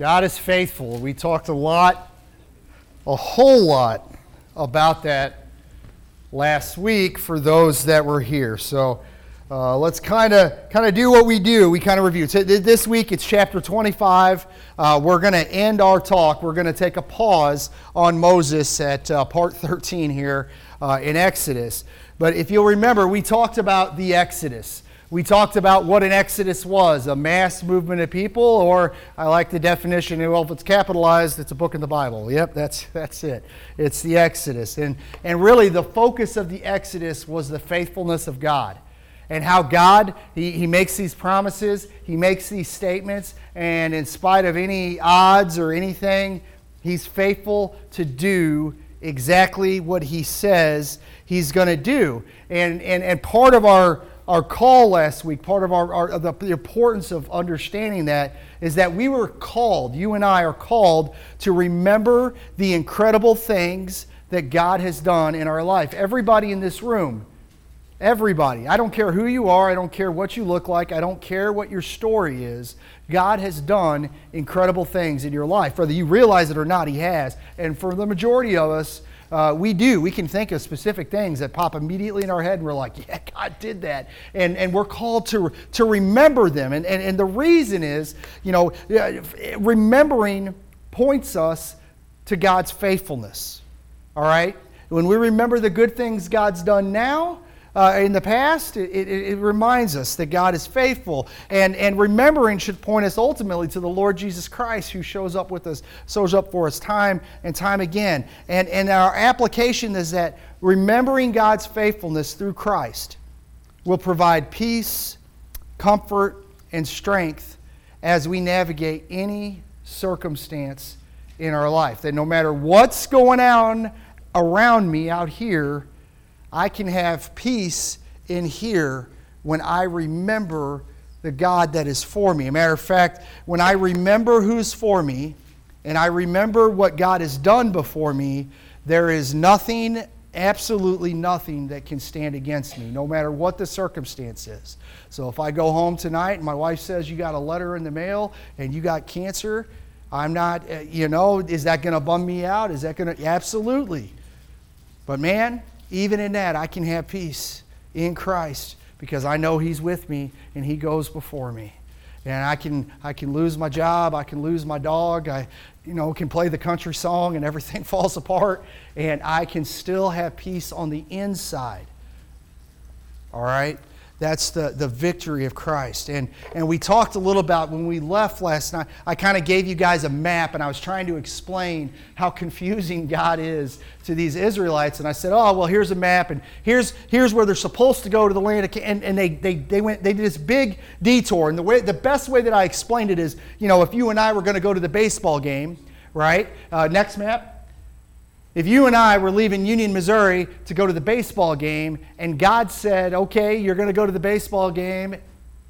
God is faithful. We talked a lot, a whole lot about that last week for those that were here. So uh, let's kind of kind of do what we do. We kind of review. So this week it's chapter 25. Uh, we're going to end our talk. We're going to take a pause on Moses at uh, part 13 here uh, in Exodus. But if you'll remember, we talked about the Exodus. We talked about what an exodus was a mass movement of people, or I like the definition, well, if it's capitalized, it's a book in the Bible. Yep, that's, that's it. It's the exodus. And, and really, the focus of the exodus was the faithfulness of God and how God, he, he makes these promises, He makes these statements, and in spite of any odds or anything, He's faithful to do exactly what He says He's going to do. And, and, and part of our our call last week, part of our, our the, the importance of understanding that is that we were called, you and I are called to remember the incredible things that God has done in our life. Everybody in this room, everybody, I don't care who you are, I don't care what you look like, I don't care what your story is. God has done incredible things in your life. Whether you realize it or not, He has. And for the majority of us, uh, we do. We can think of specific things that pop immediately in our head, and we're like, yeah, God did that. And, and we're called to, to remember them. And, and, and the reason is, you know, remembering points us to God's faithfulness. All right? When we remember the good things God's done now, uh, in the past, it, it, it, reminds us that God is faithful. And, and remembering should point us ultimately to the Lord Jesus Christ, who shows up with us, shows up for us time and time again. And, and our application is that remembering God's faithfulness through Christ will provide peace, comfort, and strength as we navigate any circumstance in our life. That no matter what's going on around me out here, I can have peace in here when I remember the God that is for me. A matter of fact, when I remember who's for me and I remember what God has done before me, there is nothing, absolutely nothing that can stand against me, no matter what the circumstance is. So if I go home tonight and my wife says, You got a letter in the mail and you got cancer, I'm not, uh, you know, is that going to bum me out? Is that going to, absolutely. But man, even in that, I can have peace in Christ because I know He's with me and He goes before me. And I can, I can lose my job, I can lose my dog, I you know, can play the country song and everything falls apart, and I can still have peace on the inside. All right? That's the, the victory of Christ. And, and we talked a little about when we left last night, I kind of gave you guys a map and I was trying to explain how confusing God is to these Israelites. And I said, oh, well, here's a map and here's, here's where they're supposed to go to the land. Of, and and they, they, they, went, they did this big detour. And the, way, the best way that I explained it is, you know, if you and I were going to go to the baseball game, right? Uh, next map if you and I were leaving Union, Missouri to go to the baseball game, and God said, okay, you're going to go to the baseball game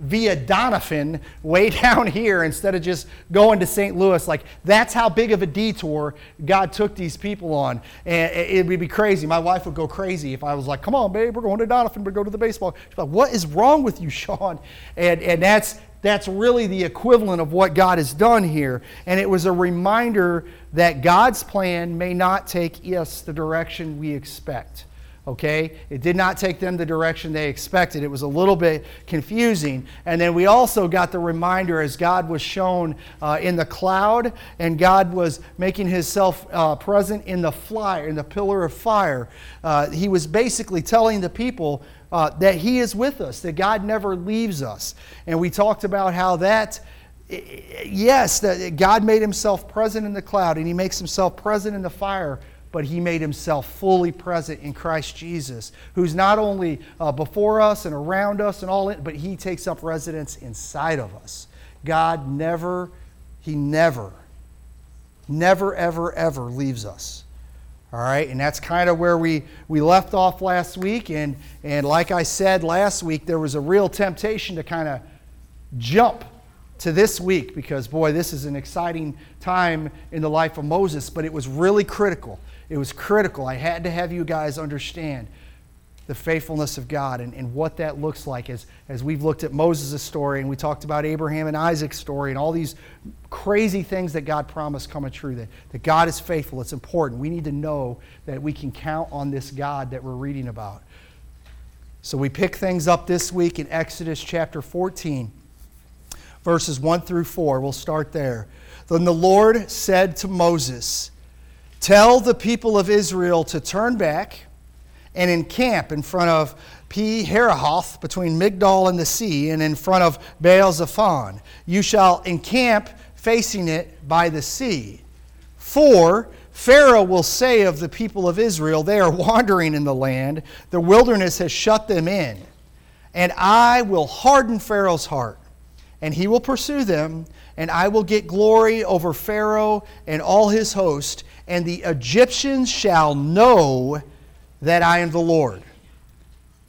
via Doniphan way down here instead of just going to St. Louis. Like, that's how big of a detour God took these people on. And it would be crazy. My wife would go crazy if I was like, come on, babe, we're going to Doniphan, we're going to the baseball. She's like, what is wrong with you, Sean? And, and that's, that's really the equivalent of what God has done here. And it was a reminder that God's plan may not take us the direction we expect. Okay? It did not take them the direction they expected. It was a little bit confusing. And then we also got the reminder as God was shown uh, in the cloud and God was making himself uh, present in the fire, in the pillar of fire. Uh, he was basically telling the people uh, that He is with us, that God never leaves us. And we talked about how that, yes, that God made Himself present in the cloud and He makes Himself present in the fire, but He made Himself fully present in Christ Jesus, who's not only uh, before us and around us and all it, but He takes up residence inside of us. God never, He never, never, ever, ever leaves us. All right, and that's kind of where we, we left off last week. And, and like I said last week, there was a real temptation to kind of jump to this week because, boy, this is an exciting time in the life of Moses, but it was really critical. It was critical. I had to have you guys understand the faithfulness of God and, and what that looks like as, as we've looked at Moses' story and we talked about Abraham and Isaac's story and all these crazy things that God promised coming true, that, that God is faithful. It's important. We need to know that we can count on this God that we're reading about. So we pick things up this week in Exodus chapter 14, verses 1 through 4. We'll start there. Then the Lord said to Moses, Tell the people of Israel to turn back and encamp in front of Pi Hahiroth between Migdol and the sea, and in front of Baal Zephon. You shall encamp facing it by the sea. For Pharaoh will say of the people of Israel, They are wandering in the land, the wilderness has shut them in. And I will harden Pharaoh's heart, and he will pursue them, and I will get glory over Pharaoh and all his host, and the Egyptians shall know that I am the Lord.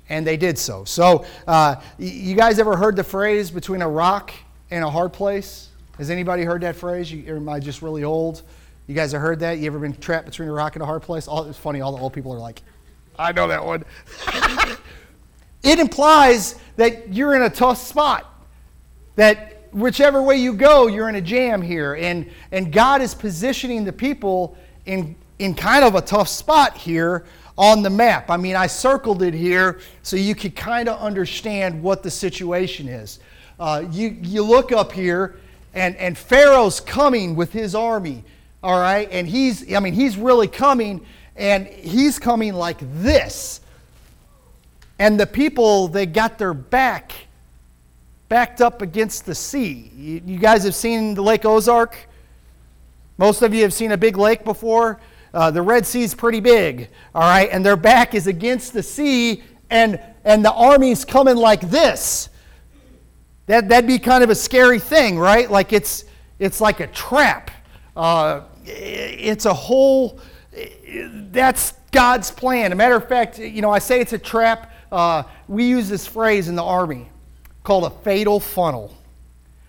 And they did so. So, uh, you guys ever heard the phrase between a rock and a hard place? Has anybody heard that phrase? You, am I just really old? You guys have heard that? You ever been trapped between a rock and a hard place? All, it's funny, all the old people are like, I know that one. it implies that you're in a tough spot. That whichever way you go, you're in a jam here. And, and God is positioning the people in, in kind of a tough spot here on the map. I mean, I circled it here so you could kind of understand what the situation is. Uh, you, you look up here, and, and Pharaoh's coming with his army, all right? And he's, I mean, he's really coming, and he's coming like this. And the people, they got their back backed up against the sea. You, you guys have seen the Lake Ozark? Most of you have seen a big lake before. Uh, the Red Sea is pretty big, all right, and their back is against the sea, and, and the army's coming like this. That, that'd be kind of a scary thing, right? Like it's, it's like a trap. Uh, it's a whole, that's God's plan. A matter of fact, you know, I say it's a trap. Uh, we use this phrase in the army called a fatal funnel.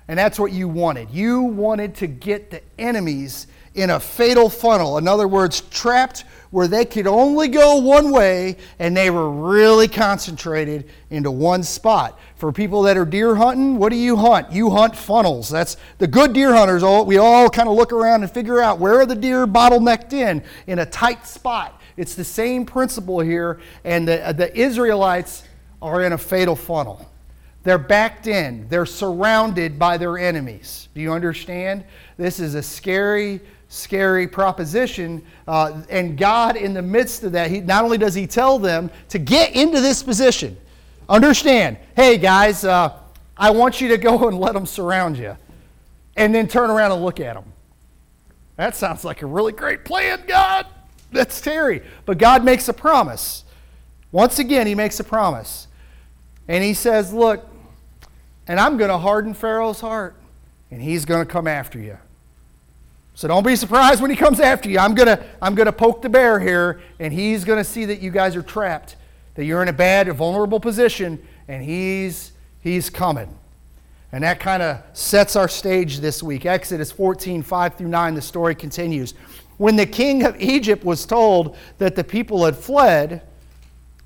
And that's what you wanted. You wanted to get the enemies in a fatal funnel. In other words, trapped where they could only go one way and they were really concentrated into one spot. For people that are deer hunting, what do you hunt? You hunt funnels. That's the good deer hunters. Oh, we all kind of look around and figure out where are the deer bottlenecked in, in a tight spot. It's the same principle here, and the, the Israelites are in a fatal funnel. They're backed in. They're surrounded by their enemies. Do you understand? This is a scary scary proposition. Uh, and God, in the midst of that, he, not only does He tell them to get into this position, understand, hey guys, uh, I want you to go and let them surround you, and then turn around and look at them. That sounds like a really great plan, God. That's Terry. But God makes a promise. Once again, He makes a promise. And He says, Look, and I'm going to harden Pharaoh's heart, and he's going to come after you. So don't be surprised when he comes after you. I'm going to I'm going to poke the bear here, and he's going to see that you guys are trapped, that you're in a bad, vulnerable position, and he's, he's coming. And that kind of sets our stage this week. Exodus 14, 5 through 9, the story continues. When the king of Egypt was told that the people had fled,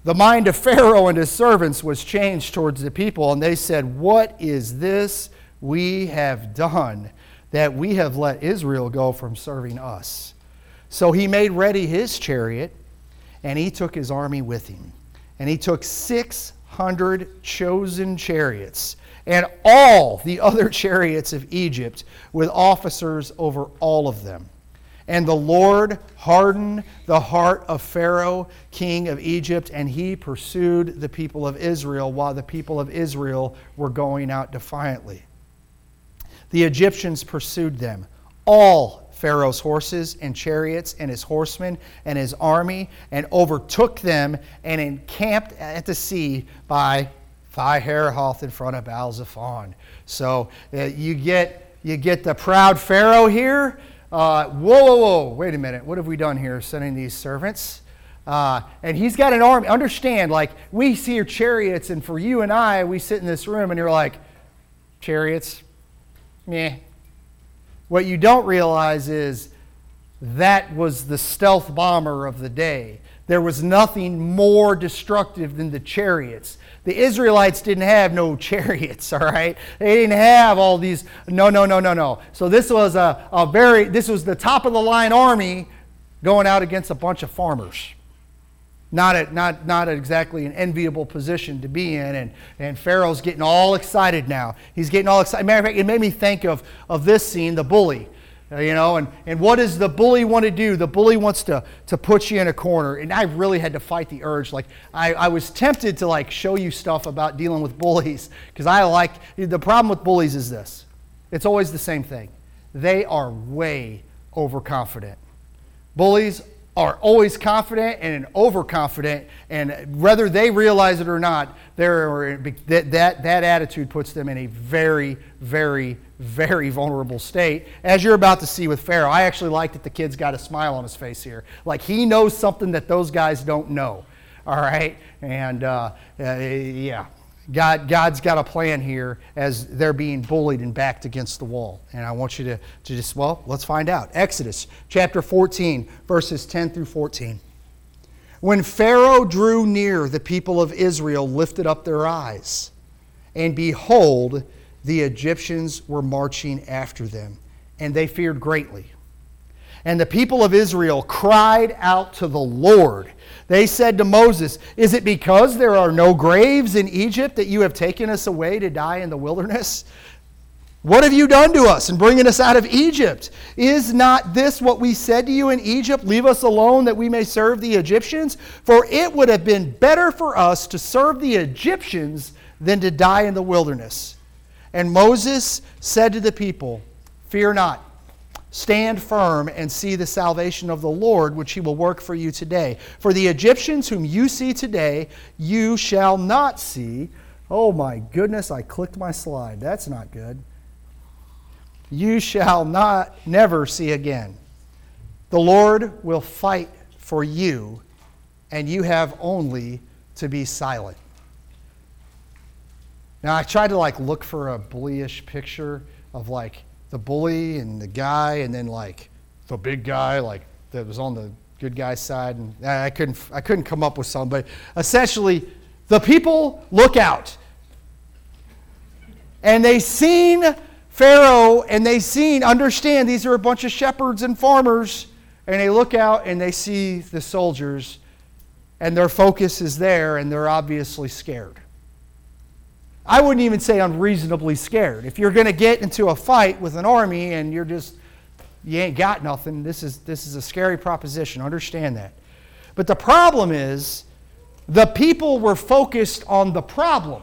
the mind of Pharaoh and his servants was changed towards the people, and they said, What is this we have done? That we have let Israel go from serving us. So he made ready his chariot, and he took his army with him. And he took 600 chosen chariots, and all the other chariots of Egypt, with officers over all of them. And the Lord hardened the heart of Pharaoh, king of Egypt, and he pursued the people of Israel while the people of Israel were going out defiantly the Egyptians pursued them. All Pharaoh's horses and chariots and his horsemen and his army and overtook them and encamped at the sea by Hahiroth in front of Baal Zephon. So uh, you, get, you get the proud Pharaoh here. Uh, whoa, whoa, whoa, wait a minute. What have we done here sending these servants? Uh, and he's got an army. Understand, like, we see your chariots, and for you and I, we sit in this room and you're like, chariots, meh. What you don't realize is that was the stealth bomber of the day. There was nothing more destructive than the chariots. The Israelites didn't have no chariots, all right? They didn't have all these, no, no, no, no, no. So this was a, a very, this was the top of the line army going out against a bunch of farmers. Not, a, not, not exactly an enviable position to be in. And, and Pharaoh's getting all excited now. He's getting all excited. Matter of fact, it made me think of, of this scene, the bully. Uh, you know, and, and what does the bully want to do? The bully wants to, to put you in a corner. And I really had to fight the urge. Like, I, I was tempted to, like, show you stuff about dealing with bullies because I like, the problem with bullies is this it's always the same thing. They are way overconfident. Bullies are always confident and overconfident, and whether they realize it or not, that, that, that attitude puts them in a very, very, very vulnerable state, as you're about to see with Pharaoh. I actually like that the kid's got a smile on his face here. Like he knows something that those guys don't know. All right? And uh, uh, yeah, God, God's got a plan here as they're being bullied and backed against the wall. And I want you to, to just, well, let's find out. Exodus chapter 14, verses 10 through 14. When Pharaoh drew near, the people of Israel lifted up their eyes, and behold, the Egyptians were marching after them, and they feared greatly. And the people of Israel cried out to the Lord they said to Moses, Is it because there are no graves in Egypt that you have taken us away to die in the wilderness? What have you done to us in bringing us out of Egypt? Is not this what we said to you in Egypt? Leave us alone that we may serve the Egyptians? For it would have been better for us to serve the Egyptians than to die in the wilderness. And Moses said to the people, Fear not. Stand firm and see the salvation of the Lord, which he will work for you today. For the Egyptians whom you see today, you shall not see. Oh my goodness, I clicked my slide. That's not good. You shall not never see again. The Lord will fight for you, and you have only to be silent. Now I tried to like look for a bullyish picture of like the bully and the guy, and then like the big guy, like that was on the good guy's side, and I couldn't I couldn't come up with some, but essentially, the people look out, and they seen Pharaoh, and they seen understand these are a bunch of shepherds and farmers, and they look out and they see the soldiers, and their focus is there, and they're obviously scared. I wouldn't even say unreasonably scared. If you're going to get into a fight with an army and you're just, you ain't got nothing, this is, this is a scary proposition. Understand that. But the problem is, the people were focused on the problem.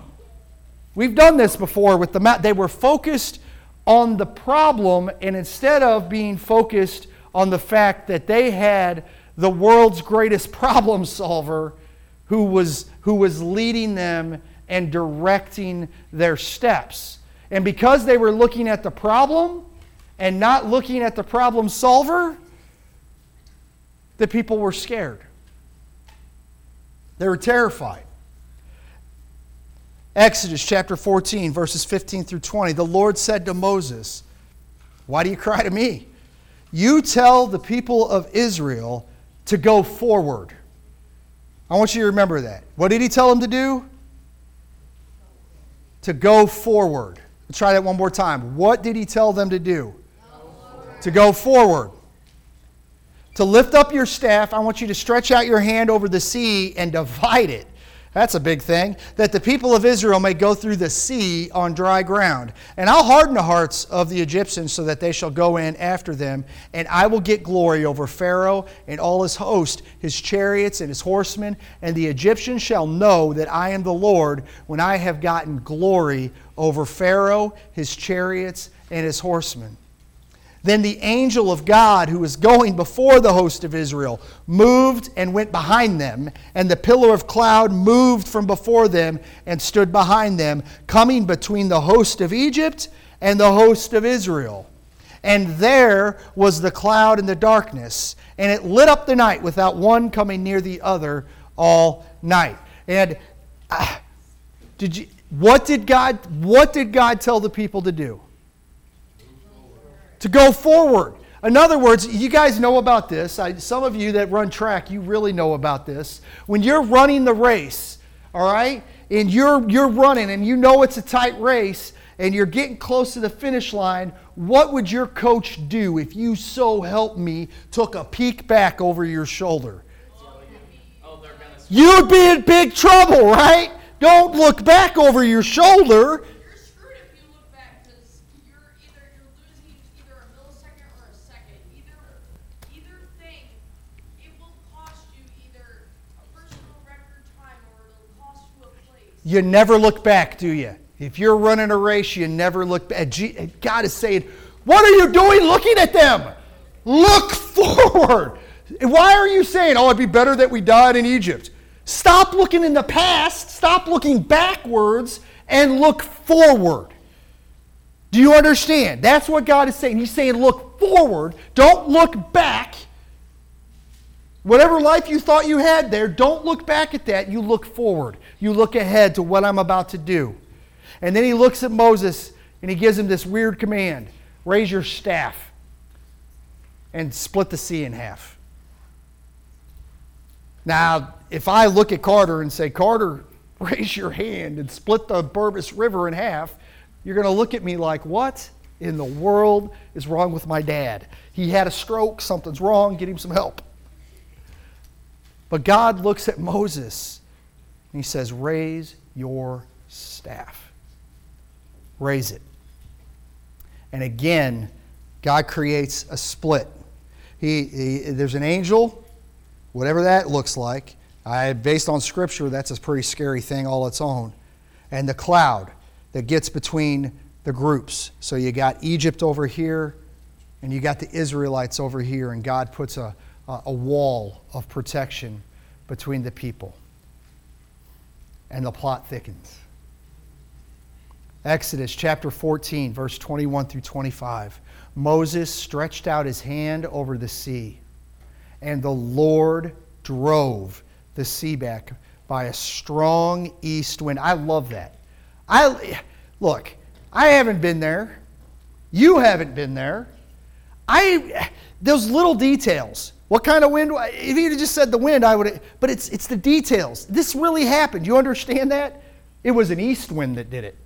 We've done this before with the map. They were focused on the problem, and instead of being focused on the fact that they had the world's greatest problem solver who was, who was leading them and directing their steps. And because they were looking at the problem and not looking at the problem solver, the people were scared. They were terrified. Exodus chapter 14, verses 15 through 20. The Lord said to Moses, Why do you cry to me? You tell the people of Israel to go forward. I want you to remember that. What did he tell them to do? To go forward. Let's try that one more time. What did he tell them to do? Go to go forward. To lift up your staff, I want you to stretch out your hand over the sea and divide it that's a big thing. That the people of Israel may go through the sea on dry ground. And I'll harden the hearts of the Egyptians so that they shall go in after them. And I will get glory over Pharaoh and all his host, his chariots and his horsemen. And the Egyptians shall know that I am the Lord when I have gotten glory over Pharaoh, his chariots, and his horsemen. Then the angel of God, who was going before the host of Israel, moved and went behind them, and the pillar of cloud moved from before them and stood behind them, coming between the host of Egypt and the host of Israel. And there was the cloud and the darkness, and it lit up the night without one coming near the other all night. And uh, did you, what did God what did God tell the people to do? To go forward. In other words, you guys know about this. I, some of you that run track, you really know about this. When you're running the race, all right, and you're, you're running and you know it's a tight race and you're getting close to the finish line, what would your coach do if you, so help me, took a peek back over your shoulder? You'd be in big trouble, right? Don't look back over your shoulder. You never look back, do you? If you're running a race, you never look back. God is saying, What are you doing looking at them? Look forward. Why are you saying, Oh, it'd be better that we died in Egypt? Stop looking in the past, stop looking backwards, and look forward. Do you understand? That's what God is saying. He's saying, Look forward, don't look back. Whatever life you thought you had there, don't look back at that. You look forward. You look ahead to what I'm about to do. And then he looks at Moses and he gives him this weird command raise your staff and split the sea in half. Now, if I look at Carter and say, Carter, raise your hand and split the Bourbeuse River in half, you're going to look at me like, what in the world is wrong with my dad? He had a stroke, something's wrong, get him some help. But God looks at Moses and he says, Raise your staff. Raise it. And again, God creates a split. He, he, there's an angel, whatever that looks like. I, based on Scripture, that's a pretty scary thing all its own. And the cloud that gets between the groups. So you got Egypt over here, and you got the Israelites over here, and God puts a, Uh, a wall of protection between the people. And the plot thickens. Exodus chapter 14, verse 21 through 25. Moses stretched out his hand over the sea, and the Lord drove the sea back by a strong east wind. I love that. I look, I haven't been there. You haven't been there. I those little details. What kind of wind? If he had just said the wind, I would. But it's it's the details. This really happened. You understand that? It was an east wind that did it.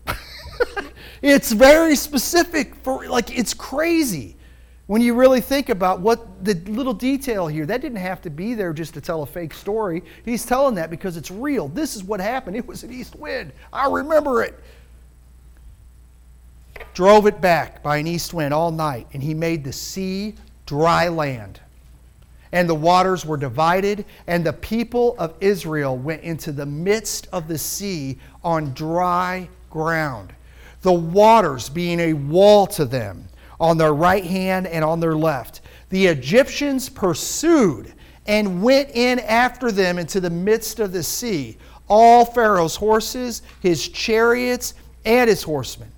it's very specific for like it's crazy when you really think about what the little detail here. That didn't have to be there just to tell a fake story. He's telling that because it's real. This is what happened. It was an east wind. I remember it drove it back by an east wind all night, and he made the sea dry land. And the waters were divided, and the people of Israel went into the midst of the sea on dry ground, the waters being a wall to them on their right hand and on their left. The Egyptians pursued and went in after them into the midst of the sea, all Pharaoh's horses, his chariots, and his horsemen.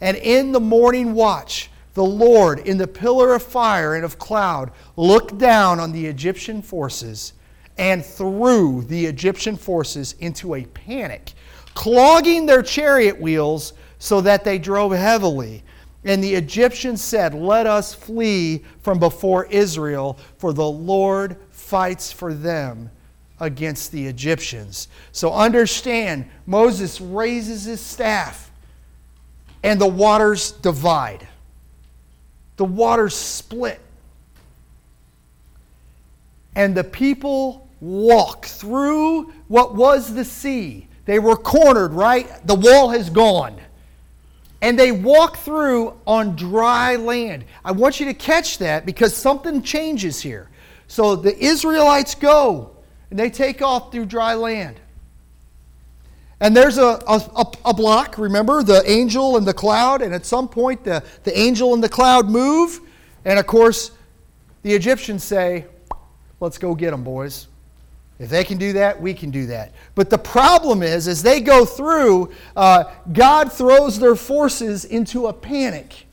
And in the morning watch, the Lord, in the pillar of fire and of cloud, looked down on the Egyptian forces and threw the Egyptian forces into a panic, clogging their chariot wheels so that they drove heavily. And the Egyptians said, Let us flee from before Israel, for the Lord fights for them against the Egyptians. So understand, Moses raises his staff and the waters divide. The waters split. And the people walk through what was the sea. They were cornered, right? The wall has gone. And they walk through on dry land. I want you to catch that because something changes here. So the Israelites go and they take off through dry land. And there's a, a, a, block, remember, the angel and the cloud, and at some point the, the angel and the cloud move, and of course, the Egyptians say, Let's go get them, boys. If they can do that, we can do that. But the problem is, as they go through, uh, God throws their forces into a panic.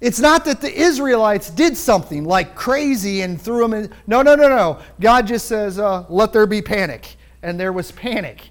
It's not that the Israelites did something like crazy and threw them in. No, no, no, no. God just says, uh, let there be panic. And there was panic.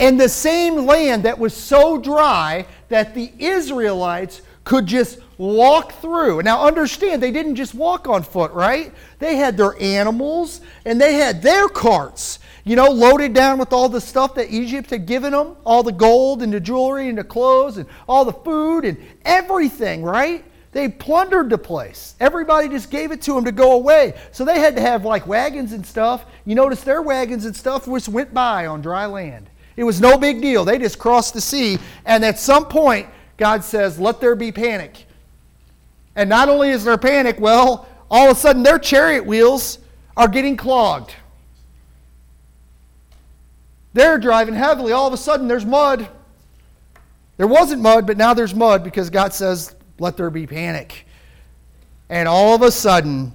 And the same land that was so dry that the Israelites could just walk through. Now, understand, they didn't just walk on foot, right? They had their animals and they had their carts, you know, loaded down with all the stuff that Egypt had given them all the gold and the jewelry and the clothes and all the food and everything, right? They plundered the place. Everybody just gave it to them to go away. So they had to have like wagons and stuff. You notice their wagons and stuff just went by on dry land. It was no big deal. They just crossed the sea. And at some point, God says, Let there be panic. And not only is there panic, well, all of a sudden their chariot wheels are getting clogged. They're driving heavily. All of a sudden there's mud. There wasn't mud, but now there's mud because God says, let there be panic. And all of a sudden,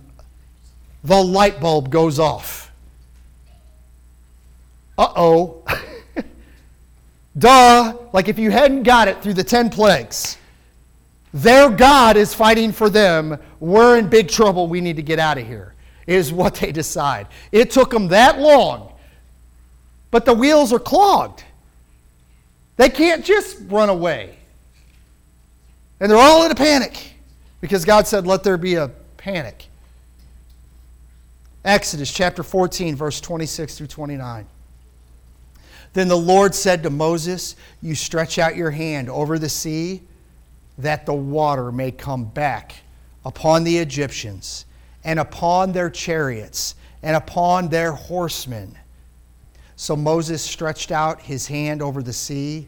the light bulb goes off. Uh oh. Duh. Like if you hadn't got it through the 10 plagues. Their God is fighting for them. We're in big trouble. We need to get out of here, is what they decide. It took them that long, but the wheels are clogged. They can't just run away. And they're all in a panic because God said, Let there be a panic. Exodus chapter 14, verse 26 through 29. Then the Lord said to Moses, You stretch out your hand over the sea that the water may come back upon the Egyptians and upon their chariots and upon their horsemen. So Moses stretched out his hand over the sea,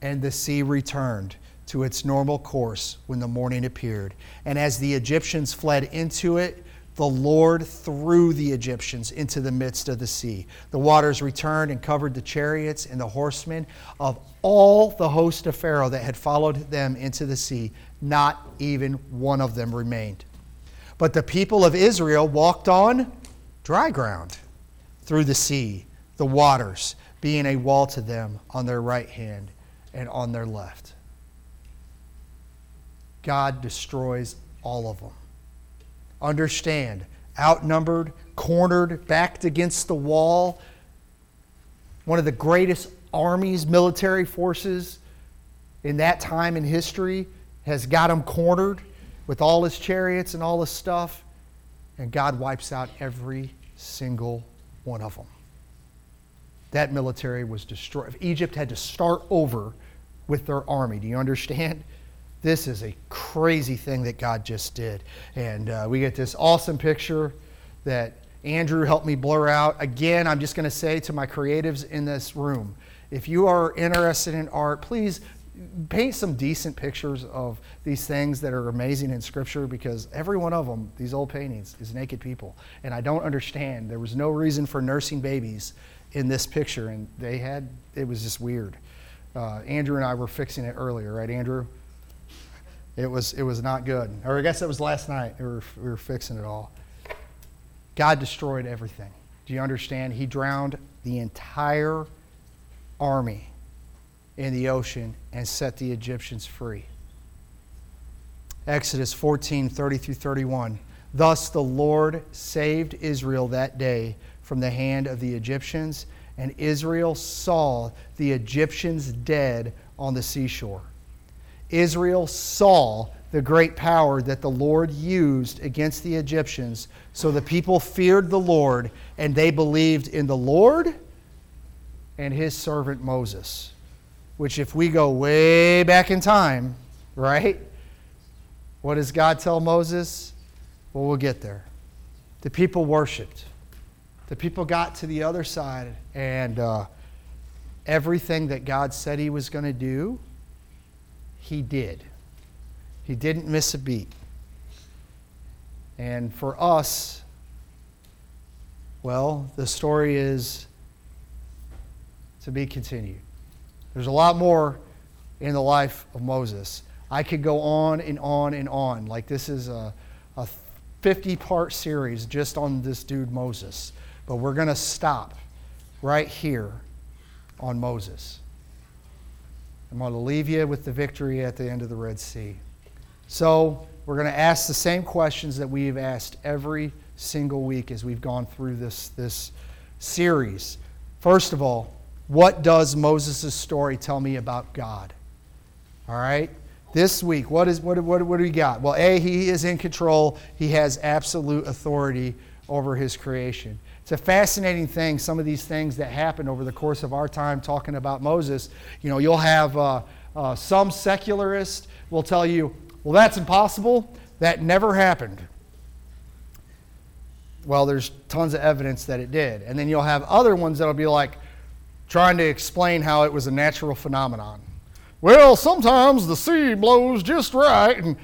and the sea returned to its normal course when the morning appeared. And as the Egyptians fled into it, the Lord threw the Egyptians into the midst of the sea. The waters returned and covered the chariots and the horsemen of all the host of Pharaoh that had followed them into the sea. Not even one of them remained. But the people of Israel walked on dry ground through the sea, the waters being a wall to them on their right hand and on their left. God destroys all of them understand, outnumbered, cornered, backed against the wall. One of the greatest armies, military forces in that time in history has got him cornered with all his chariots and all his stuff, and God wipes out every single one of them. That military was destroyed. Egypt had to start over with their army. Do you understand? This is a crazy thing that God just did. And uh, we get this awesome picture that Andrew helped me blur out. Again, I'm just going to say to my creatives in this room if you are interested in art, please paint some decent pictures of these things that are amazing in Scripture because every one of them, these old paintings, is naked people. And I don't understand. There was no reason for nursing babies in this picture, and they had, it was just weird. Uh, Andrew and I were fixing it earlier, right, Andrew? It was, it was not good. Or I guess it was last night. We were, we were fixing it all. God destroyed everything. Do you understand? He drowned the entire army in the ocean and set the Egyptians free. Exodus 14 30 through 31. Thus the Lord saved Israel that day from the hand of the Egyptians, and Israel saw the Egyptians dead on the seashore. Israel saw the great power that the Lord used against the Egyptians. So the people feared the Lord and they believed in the Lord and his servant Moses. Which, if we go way back in time, right? What does God tell Moses? Well, we'll get there. The people worshiped. The people got to the other side, and uh, everything that God said he was going to do, he did. He didn't miss a beat. And for us, well, the story is to be continued. There's a lot more in the life of Moses. I could go on and on and on. Like this is a, a 50 part series just on this dude Moses. But we're going to stop right here on Moses. I'm going to leave you with the victory at the end of the Red Sea. So, we're going to ask the same questions that we've asked every single week as we've gone through this, this series. First of all, what does Moses' story tell me about God? All right? this week, what, is, what, what, what do we got? Well, A, he is in control, he has absolute authority over his creation. It's a fascinating thing, some of these things that happen over the course of our time talking about Moses. You know, you'll have uh, uh, some secularist will tell you, well, that's impossible. That never happened. Well, there's tons of evidence that it did. And then you'll have other ones that'll be like trying to explain how it was a natural phenomenon. Well, sometimes the sea blows just right, and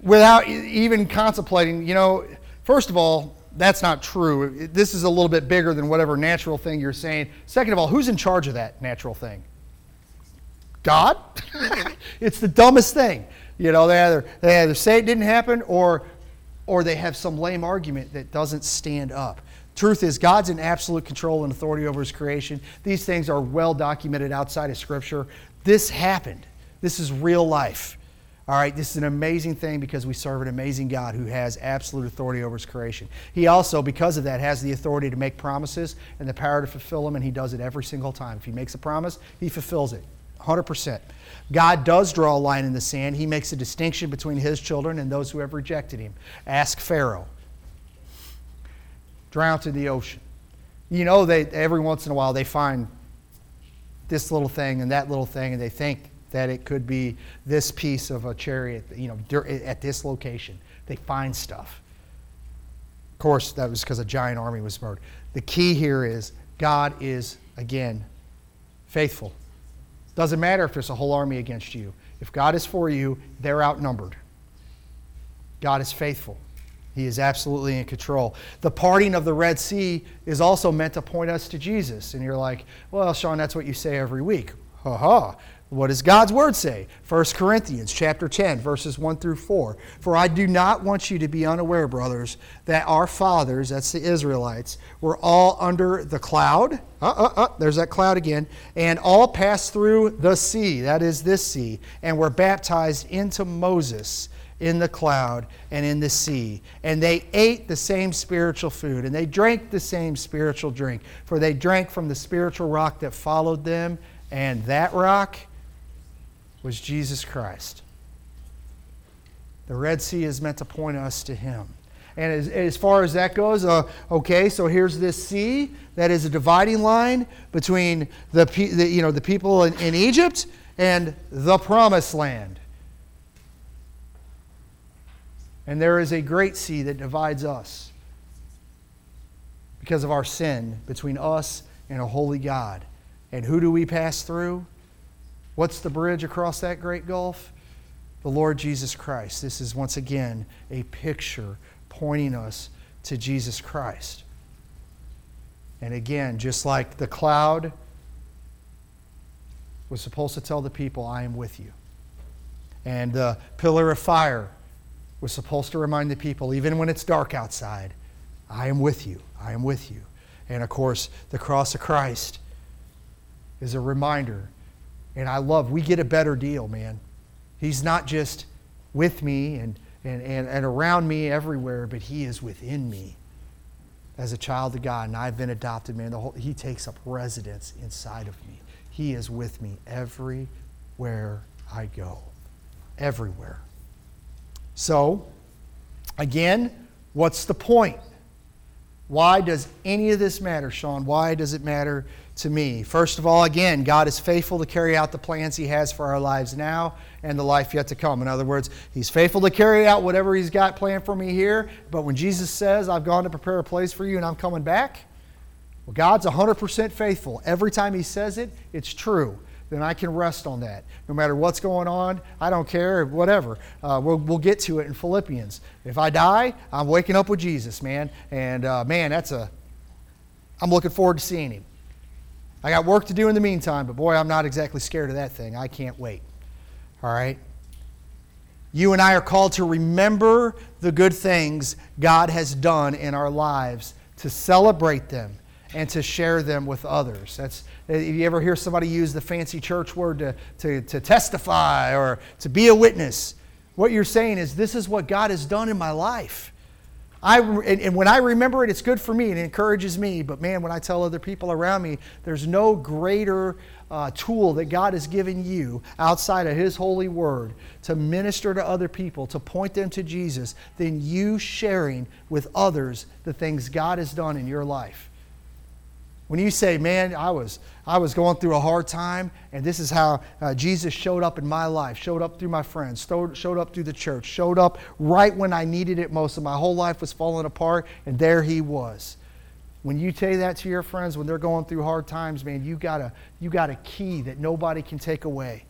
without even contemplating, you know, first of all, that's not true. This is a little bit bigger than whatever natural thing you're saying. Second of all, who's in charge of that natural thing? God? it's the dumbest thing. You know, they either, they either say it didn't happen or, or they have some lame argument that doesn't stand up. Truth is, God's in absolute control and authority over His creation. These things are well documented outside of Scripture. This happened. This is real life. All right, this is an amazing thing because we serve an amazing God who has absolute authority over his creation. He also, because of that, has the authority to make promises and the power to fulfill them, and he does it every single time. If he makes a promise, he fulfills it 100%. God does draw a line in the sand. He makes a distinction between his children and those who have rejected him. Ask Pharaoh. Drowned in the ocean. You know, they, every once in a while they find this little thing and that little thing, and they think that it could be this piece of a chariot, you know, at this location. They find stuff. Of course, that was because a giant army was murdered. The key here is God is, again, faithful. Doesn't matter if there's a whole army against you. If God is for you, they're outnumbered. God is faithful. He is absolutely in control. The parting of the Red Sea is also meant to point us to Jesus. And you're like, well, Sean, that's what you say every week. Ha ha. What does God's word say? 1 Corinthians chapter 10 verses 1 through 4. For I do not want you to be unaware, brothers, that our fathers, that's the Israelites, were all under the cloud. Uh, uh, uh, there's that cloud again. And all passed through the sea, that is this sea, and were baptized into Moses in the cloud and in the sea. And they ate the same spiritual food, and they drank the same spiritual drink. For they drank from the spiritual rock that followed them, and that rock was Jesus Christ. The Red Sea is meant to point us to Him. And as, as far as that goes, uh, okay, so here's this sea that is a dividing line between the, the you know, the people in, in Egypt and the promised land. And there is a great sea that divides us because of our sin between us and a holy God. And who do we pass through? What's the bridge across that great gulf? The Lord Jesus Christ. This is once again a picture pointing us to Jesus Christ. And again, just like the cloud was supposed to tell the people, I am with you. And the pillar of fire was supposed to remind the people, even when it's dark outside, I am with you. I am with you. And of course, the cross of Christ is a reminder and I love, we get a better deal, man. He's not just with me and, and, and, and around me everywhere, but He is within me as a child of God. And I've been adopted, man. The whole, he takes up residence inside of me. He is with me everywhere I go. Everywhere. So, again, what's the point? Why does any of this matter, Sean? Why does it matter to me. First of all, again, God is faithful to carry out the plans He has for our lives now and the life yet to come. In other words, He's faithful to carry out whatever He's got planned for me here. But when Jesus says, I've gone to prepare a place for you and I'm coming back, well, God's 100% faithful. Every time He says it, it's true. Then I can rest on that. No matter what's going on, I don't care, whatever. Uh, we'll, we'll get to it in Philippians. If I die, I'm waking up with Jesus, man. And uh, man, that's a, I'm looking forward to seeing Him. I got work to do in the meantime, but boy, I'm not exactly scared of that thing. I can't wait. All right? You and I are called to remember the good things God has done in our lives, to celebrate them, and to share them with others. That's, if you ever hear somebody use the fancy church word to, to, to testify or to be a witness, what you're saying is, This is what God has done in my life. I, and, and when I remember it, it's good for me and it encourages me. But man, when I tell other people around me, there's no greater uh, tool that God has given you outside of His holy word to minister to other people, to point them to Jesus, than you sharing with others the things God has done in your life. When you say, man, I was, I was going through a hard time, and this is how uh, Jesus showed up in my life, showed up through my friends, showed, showed up through the church, showed up right when I needed it most, and my whole life was falling apart, and there he was. When you say that to your friends when they're going through hard times, man, you got a, you got a key that nobody can take away.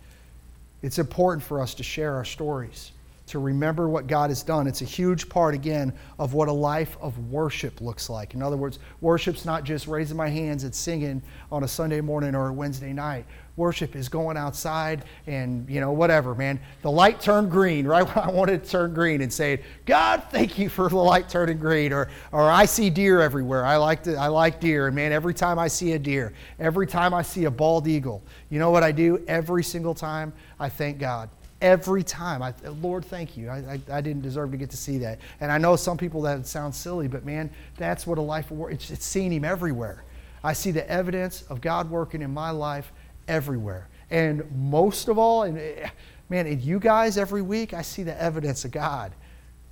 It's important for us to share our stories to remember what God has done. It's a huge part, again, of what a life of worship looks like. In other words, worship's not just raising my hands and singing on a Sunday morning or a Wednesday night. Worship is going outside and, you know, whatever, man. The light turned green, right when I wanted to turn green and saying, God, thank you for the light turning green. Or, or I see deer everywhere. I like, to, I like deer. And, man, every time I see a deer, every time I see a bald eagle, you know what I do? Every single time I thank God every time. I, Lord, thank you. I, I, I, didn't deserve to get to see that. And I know some people that sounds silly, but man, that's what a life of. It's, it's seeing Him everywhere. I see the evidence of God working in my life everywhere. And most of all, and eh, man, in you guys every week, I see the evidence of God.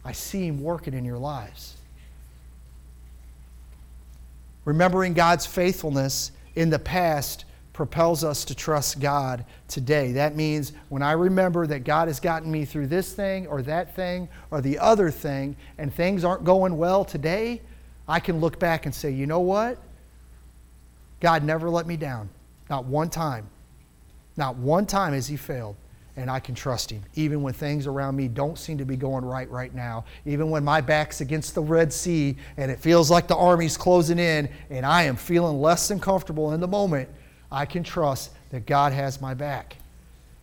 I see Him working in your lives. Remembering God's faithfulness in the past propels us to trust God today. That means when I remember that God has gotten me through this thing or that thing or the other thing, and things aren't going well today, I can look back and say, you know what? God never let me down. Not one time. Not one time has He failed. And I can trust Him, even when things around me don't seem to be going right right now. Even when my back's against the Red Sea and it feels like the army's closing in and I am feeling less than comfortable in the moment, I can trust that God has my back.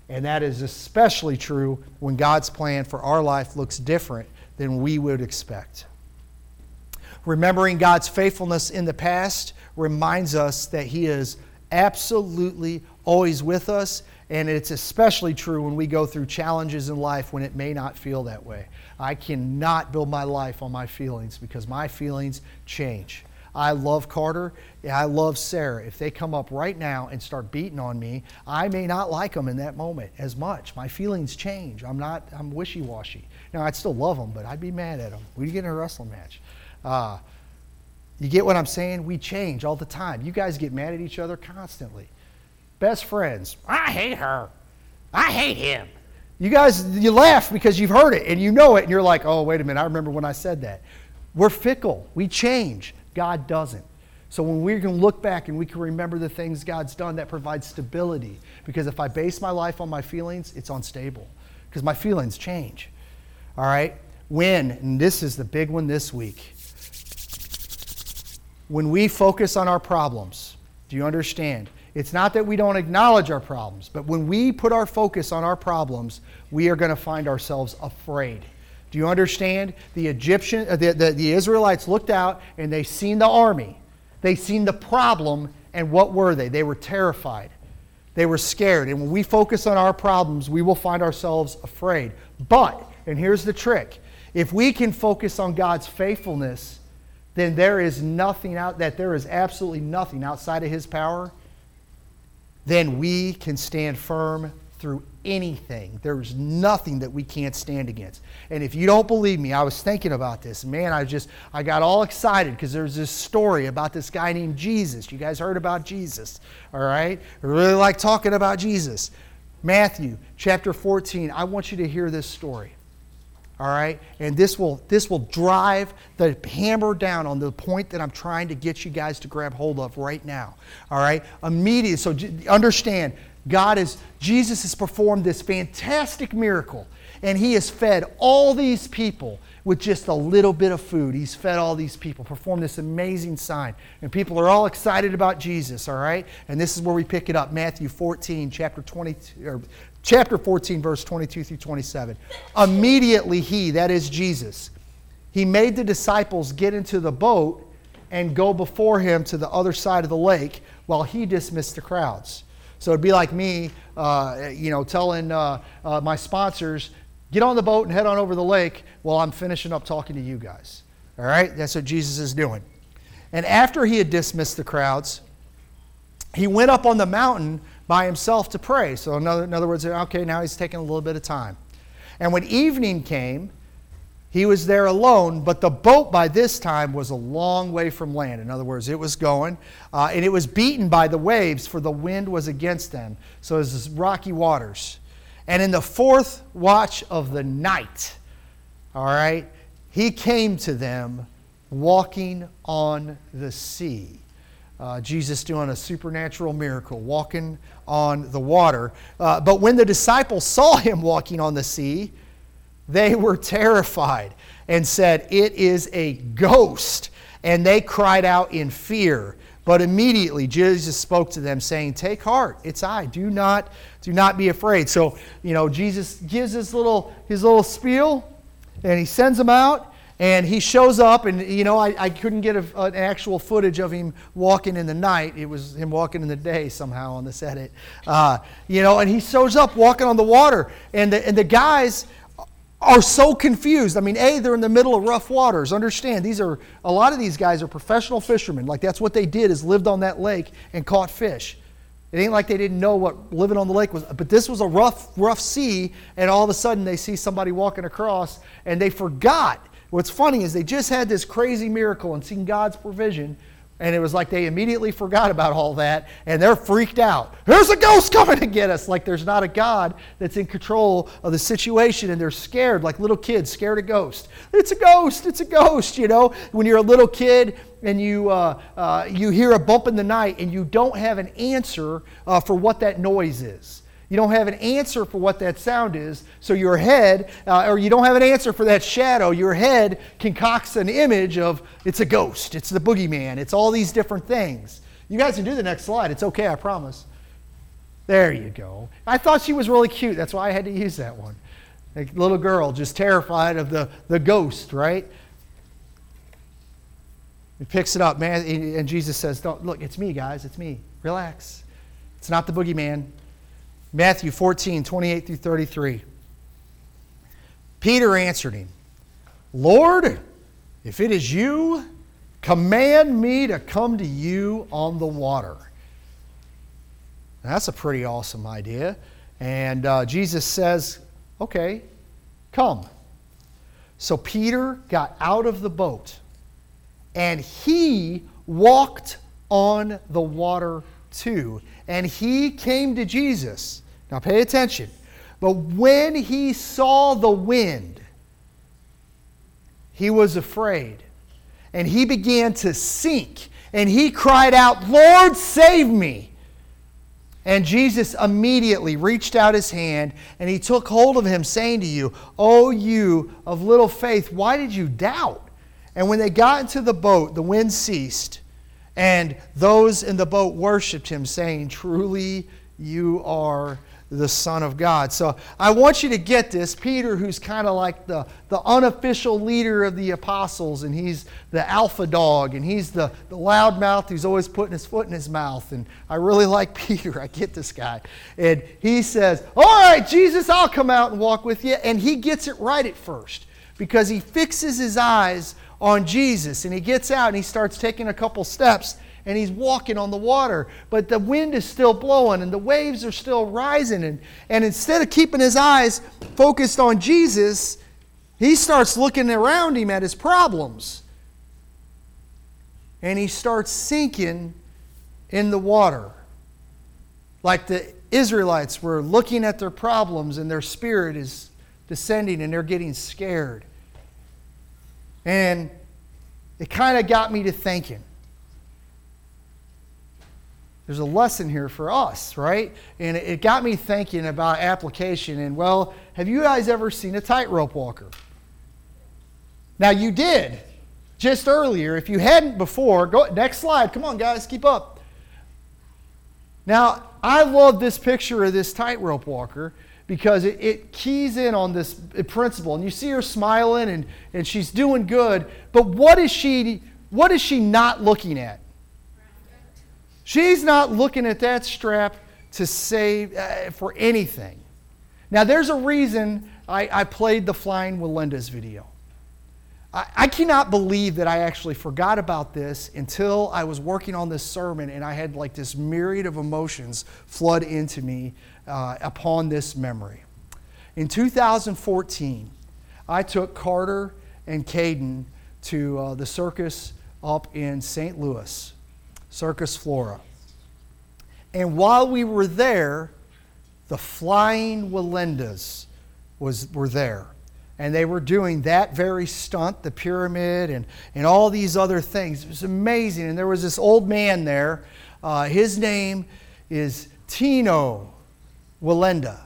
And that is especially true when God's plan for our life looks different than we would expect. Remembering God's faithfulness in the past reminds us that He is absolutely always with us, and it's especially true when we go through challenges in life when it may not feel that way. I cannot build my life on my feelings because my feelings change. I love Carter. I love Sarah. If they come up right now and start beating on me, I may not like them in that moment as much. My feelings change. I'm not, I'm wishy washy. Now, I'd still love them, but I'd be mad at them. We'd get in a wrestling match. Uh, you get what I'm saying? We change all the time. You guys get mad at each other constantly. Best friends. I hate her. I hate him. You guys, you laugh because you've heard it and you know it, and you're like, oh, wait a minute, I remember when I said that. We're fickle. We change. God doesn't. So when we can look back and we can remember the things God's done, that provides stability. Because if I base my life on my feelings, it's unstable. Because my feelings change. All right? When, and this is the big one this week, when we focus on our problems, do you understand? It's not that we don't acknowledge our problems, but when we put our focus on our problems, we are going to find ourselves afraid. Do you understand? The Egyptian, uh, the, the, the Israelites looked out and they seen the army. They seen the problem, and what were they? They were terrified. They were scared. And when we focus on our problems, we will find ourselves afraid. But, and here's the trick if we can focus on God's faithfulness, then there is nothing out that there is absolutely nothing outside of his power, then we can stand firm through anything. There's nothing that we can't stand against. And if you don't believe me, I was thinking about this. Man, I just I got all excited because there's this story about this guy named Jesus. You guys heard about Jesus, all right? I really like talking about Jesus. Matthew chapter 14. I want you to hear this story. All right? And this will this will drive the hammer down on the point that I'm trying to get you guys to grab hold of right now. All right? Immediate so understand God is, Jesus has performed this fantastic miracle, and he has fed all these people with just a little bit of food. He's fed all these people, performed this amazing sign. And people are all excited about Jesus, all right? And this is where we pick it up Matthew 14, chapter 22, or chapter 14, verse 22 through 27. Immediately he, that is Jesus, he made the disciples get into the boat and go before him to the other side of the lake while he dismissed the crowds. So it'd be like me, uh, you know, telling uh, uh, my sponsors, get on the boat and head on over the lake while I'm finishing up talking to you guys. All right? That's what Jesus is doing. And after he had dismissed the crowds, he went up on the mountain by himself to pray. So, in other, in other words, okay, now he's taking a little bit of time. And when evening came, he was there alone, but the boat by this time was a long way from land. In other words, it was going, uh, and it was beaten by the waves, for the wind was against them. So it was rocky waters. And in the fourth watch of the night, all right, he came to them walking on the sea. Uh, Jesus doing a supernatural miracle, walking on the water. Uh, but when the disciples saw him walking on the sea, they were terrified and said, It is a ghost. And they cried out in fear. But immediately Jesus spoke to them, saying, Take heart, it's I. Do not, do not be afraid. So, you know, Jesus gives his little, his little spiel, and he sends them out, and he shows up, and, you know, I, I couldn't get a, an actual footage of him walking in the night. It was him walking in the day somehow on this edit. Uh, you know, and he shows up walking on the water, and the, and the guys are so confused. I mean, A, they're in the middle of rough waters. Understand, these are a lot of these guys are professional fishermen. Like that's what they did is lived on that lake and caught fish. It ain't like they didn't know what living on the lake was, but this was a rough, rough sea, and all of a sudden they see somebody walking across and they forgot. What's funny is they just had this crazy miracle and seen God's provision, and it was like they immediately forgot about all that and they're freaked out. There's a ghost coming to get us. Like there's not a God that's in control of the situation and they're scared, like little kids scared of ghosts. It's a ghost. It's a ghost. You know, when you're a little kid and you, uh, uh, you hear a bump in the night and you don't have an answer uh, for what that noise is. You don't have an answer for what that sound is, so your head, uh, or you don't have an answer for that shadow, your head concocts an image of it's a ghost, it's the boogeyman, it's all these different things. You guys can do the next slide. It's okay, I promise. There you go. I thought she was really cute. That's why I had to use that one. A little girl just terrified of the, the ghost, right? He picks it up, man, and Jesus says, Don't, Look, it's me, guys. It's me. Relax. It's not the boogeyman. Matthew 14, 28 through 33. Peter answered him, Lord, if it is you, command me to come to you on the water. That's a pretty awesome idea. And uh, Jesus says, Okay, come. So Peter got out of the boat and he walked on the water too. And he came to Jesus. Now pay attention. But when he saw the wind, he was afraid. And he began to sink. And he cried out, Lord, save me. And Jesus immediately reached out his hand and he took hold of him, saying to you, O you of little faith, why did you doubt? And when they got into the boat, the wind ceased, and those in the boat worshiped him, saying, Truly you are the Son of God. So I want you to get this. Peter, who's kind of like the, the unofficial leader of the apostles, and he's the alpha dog, and he's the, the loud mouth who's always putting his foot in his mouth. And I really like Peter. I get this guy. And he says, All right, Jesus, I'll come out and walk with you. And he gets it right at first because he fixes his eyes on Jesus and he gets out and he starts taking a couple steps and he's walking on the water, but the wind is still blowing and the waves are still rising. And, and instead of keeping his eyes focused on Jesus, he starts looking around him at his problems. And he starts sinking in the water. Like the Israelites were looking at their problems and their spirit is descending and they're getting scared. And it kind of got me to thinking there's a lesson here for us, right? And it got me thinking about application. And well, have you guys ever seen a tightrope walker? Now you did just earlier. If you hadn't before, go next slide. Come on, guys, keep up. Now, I love this picture of this tightrope walker because it, it, keys in on this principle. And you see her smiling and, and she's doing good. But what is she what is she not looking at? She's not looking at that strap to save uh, for anything. Now, there's a reason I, I played the Flying Wallendas video. I, I cannot believe that I actually forgot about this until I was working on this sermon and I had like this myriad of emotions flood into me uh, upon this memory. In 2014, I took Carter and Caden to uh, the circus up in St. Louis, Circus Flora. And while we were there, the Flying Wallendas was, were there and they were doing that very stunt, the pyramid, and, and all these other things. It was amazing. And there was this old man there. Uh, his name is Tino Wallenda.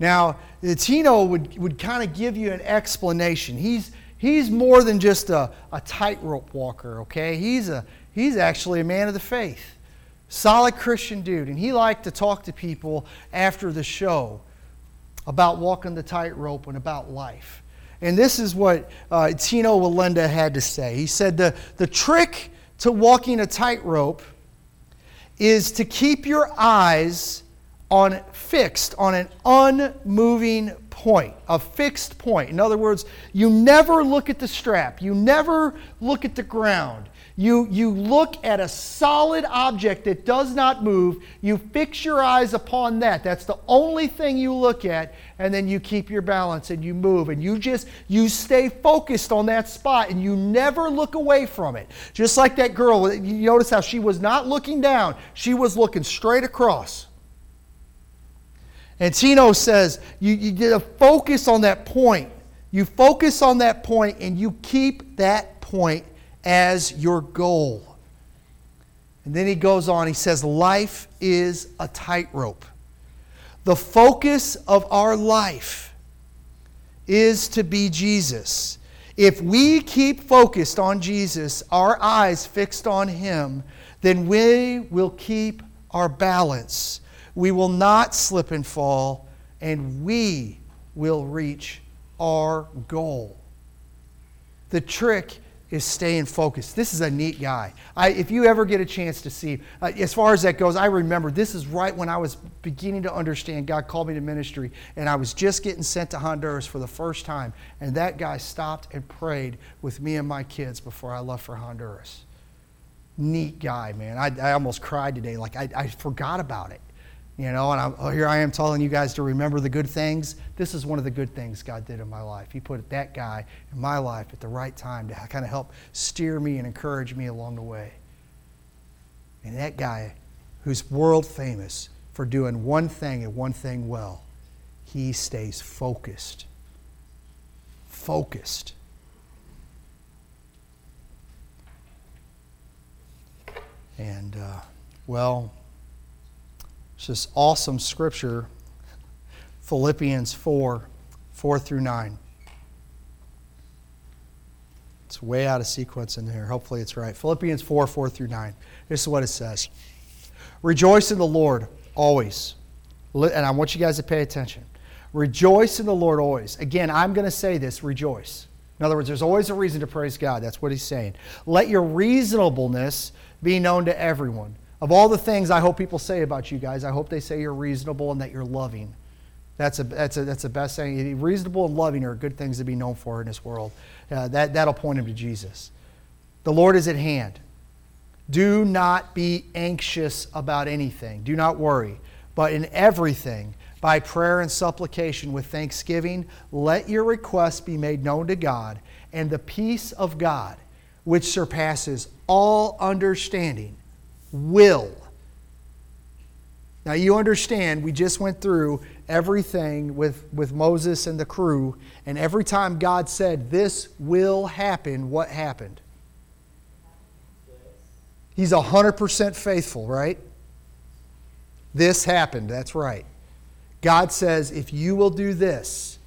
Now, Tino would, would kind of give you an explanation. He's, he's more than just a, a tightrope walker, okay? He's, a, he's actually a man of the faith, solid Christian dude. And he liked to talk to people after the show about walking the tightrope and about life. And this is what uh, Tino Wallenda had to say. He said, the, the trick to walking a tightrope is to keep your eyes on fixed on an unmoving point, a fixed point. In other words, you never look at the strap, you never look at the ground. You, you look at a solid object that does not move, you fix your eyes upon that. That's the only thing you look at, and then you keep your balance and you move. And you just, you stay focused on that spot and you never look away from it. Just like that girl, you notice how she was not looking down, she was looking straight across. And Tino says, you, you get a focus on that point. You focus on that point and you keep that point as your goal. And then he goes on, he says, Life is a tightrope. The focus of our life is to be Jesus. If we keep focused on Jesus, our eyes fixed on Him, then we will keep our balance. We will not slip and fall, and we will reach our goal. The trick is staying focused. This is a neat guy. I, if you ever get a chance to see, uh, as far as that goes, I remember this is right when I was beginning to understand God called me to ministry, and I was just getting sent to Honduras for the first time. And that guy stopped and prayed with me and my kids before I left for Honduras. Neat guy, man. I, I almost cried today. Like, I, I forgot about it. You know, and I'm, oh, here I am telling you guys to remember the good things. This is one of the good things God did in my life. He put that guy in my life at the right time to kind of help steer me and encourage me along the way. And that guy, who's world famous for doing one thing and one thing well, he stays focused. Focused. And, uh, well, it's this awesome scripture, Philippians 4 4 through 9. It's way out of sequence in here. Hopefully it's right. Philippians 4 4 through 9. This is what it says Rejoice in the Lord always. And I want you guys to pay attention. Rejoice in the Lord always. Again, I'm going to say this rejoice. In other words, there's always a reason to praise God. That's what he's saying. Let your reasonableness be known to everyone. Of all the things I hope people say about you guys, I hope they say you're reasonable and that you're loving. That's a, that's a, that's the best thing. Reasonable and loving are good things to be known for in this world. Uh, that, that'll point him to Jesus. The Lord is at hand. Do not be anxious about anything. Do not worry. But in everything, by prayer and supplication with thanksgiving, let your requests be made known to God, and the peace of God, which surpasses all understanding, will. Now, you understand, we just went through everything with, with Moses and the crew, and every time God said, This will happen, what happened? He's 100% faithful, right? This happened, that's right. God says, If you will do this,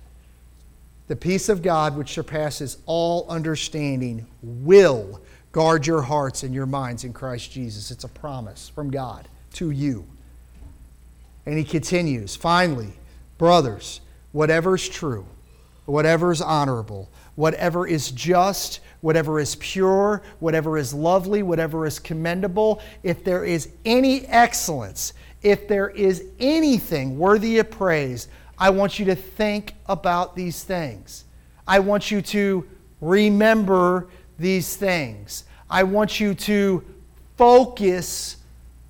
the peace of God, which surpasses all understanding, will Guard your hearts and your minds in Christ Jesus. It's a promise from God to you. And he continues, finally, brothers, whatever is true, whatever is honorable, whatever is just, whatever is pure, whatever is lovely, whatever is commendable, if there is any excellence, if there is anything worthy of praise, I want you to think about these things. I want you to remember these things. I want you to focus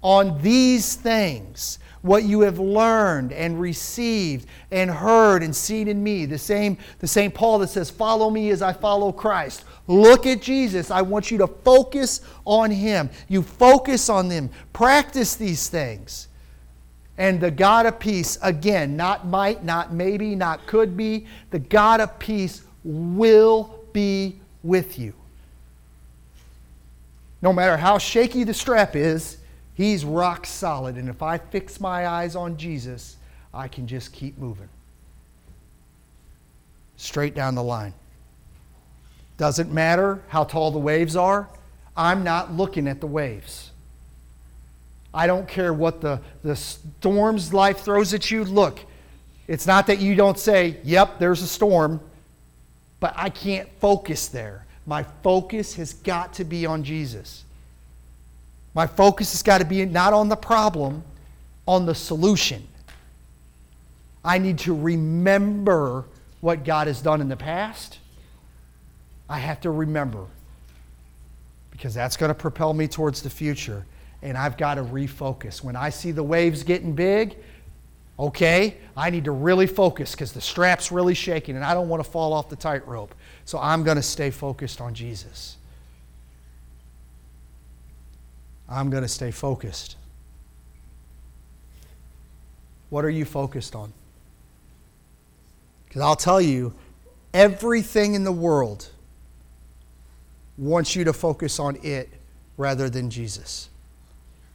on these things what you have learned and received and heard and seen in me. The same, the same Paul that says, Follow me as I follow Christ. Look at Jesus. I want you to focus on him. You focus on them. Practice these things. And the God of peace, again, not might, not maybe, not could be, the God of peace will be with you. No matter how shaky the strap is, He's rock solid. And if I fix my eyes on Jesus, I can just keep moving. Straight down the line. Doesn't matter how tall the waves are, I'm not looking at the waves. I don't care what the, the storms life throws at you. Look, it's not that you don't say, yep, there's a storm, but I can't focus there. My focus has got to be on Jesus. My focus has got to be not on the problem, on the solution. I need to remember what God has done in the past. I have to remember because that's going to propel me towards the future. And I've got to refocus. When I see the waves getting big, okay, I need to really focus because the strap's really shaking and I don't want to fall off the tightrope. So I'm going to stay focused on Jesus. I'm going to stay focused. What are you focused on? Because I'll tell you, everything in the world wants you to focus on it rather than Jesus.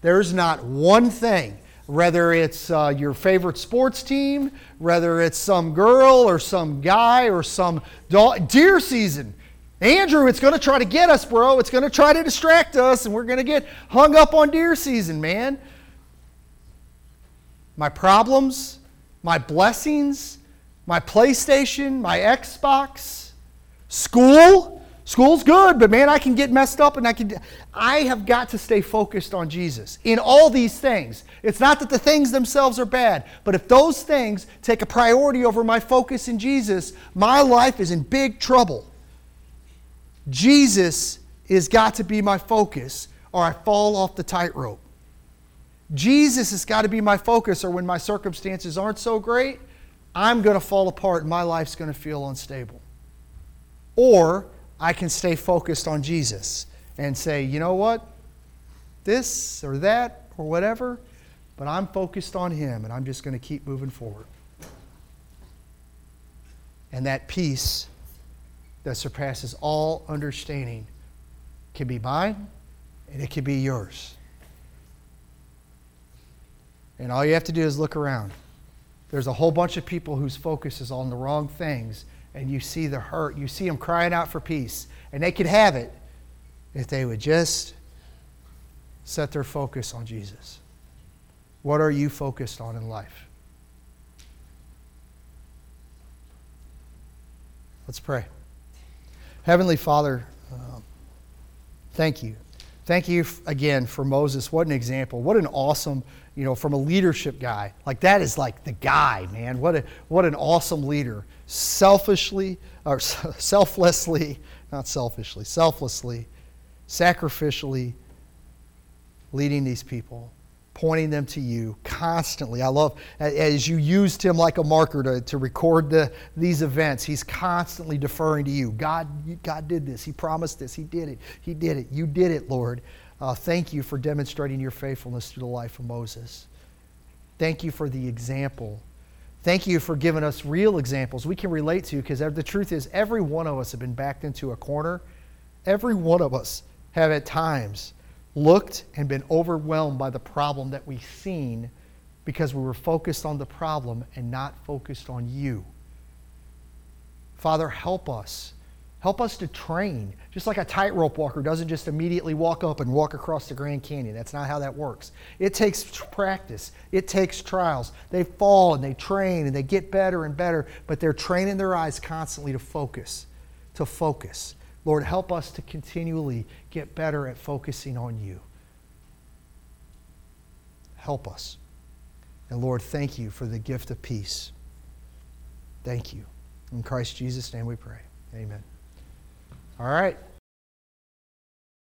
There's not one thing, whether it's uh, your favorite sports team, whether it's some girl or some guy or some dog, deer season. Andrew, it's going to try to get us, bro. It's going to try to distract us, and we're going to get hung up on deer season, man. My problems, my blessings, my PlayStation, my Xbox, school. School's good, but man, I can get messed up and I can. I have got to stay focused on Jesus in all these things. It's not that the things themselves are bad, but if those things take a priority over my focus in Jesus, my life is in big trouble. Jesus has got to be my focus, or I fall off the tightrope. Jesus has got to be my focus, or when my circumstances aren't so great, I'm going to fall apart and my life's going to feel unstable. Or I can stay focused on Jesus and say, you know what? This or that or whatever, but I'm focused on Him and I'm just going to keep moving forward. And that peace that surpasses all understanding can be mine and it can be yours. And all you have to do is look around. There's a whole bunch of people whose focus is on the wrong things, and you see the hurt. You see them crying out for peace. And they could have it if they would just set their focus on Jesus. What are you focused on in life? Let's pray. Heavenly Father, uh, thank you. Thank you again for Moses. What an example. What an awesome, you know, from a leadership guy. Like that is like the guy, man. What a what an awesome leader. Selfishly or selflessly, not selfishly, selflessly, sacrificially leading these people pointing them to you constantly. I love as you used him like a marker to, to record the, these events, he's constantly deferring to you. God, God did this. He promised this. He did it. He did it. You did it, Lord. Uh, thank you for demonstrating your faithfulness through the life of Moses. Thank you for the example. Thank you for giving us real examples we can relate to because the truth is, every one of us have been backed into a corner. Every one of us have at times looked and been overwhelmed by the problem that we've seen because we were focused on the problem and not focused on you. Father, help us. Help us to train. Just like a tightrope walker doesn't just immediately walk up and walk across the Grand Canyon. That's not how that works. It takes practice, it takes trials. They fall and they train and they get better and better, but they're training their eyes constantly to focus, to focus. Lord, help us to continually get better at focusing on you. Help us. And Lord, thank you for the gift of peace. Thank you. In Christ Jesus' name we pray. Amen. All right.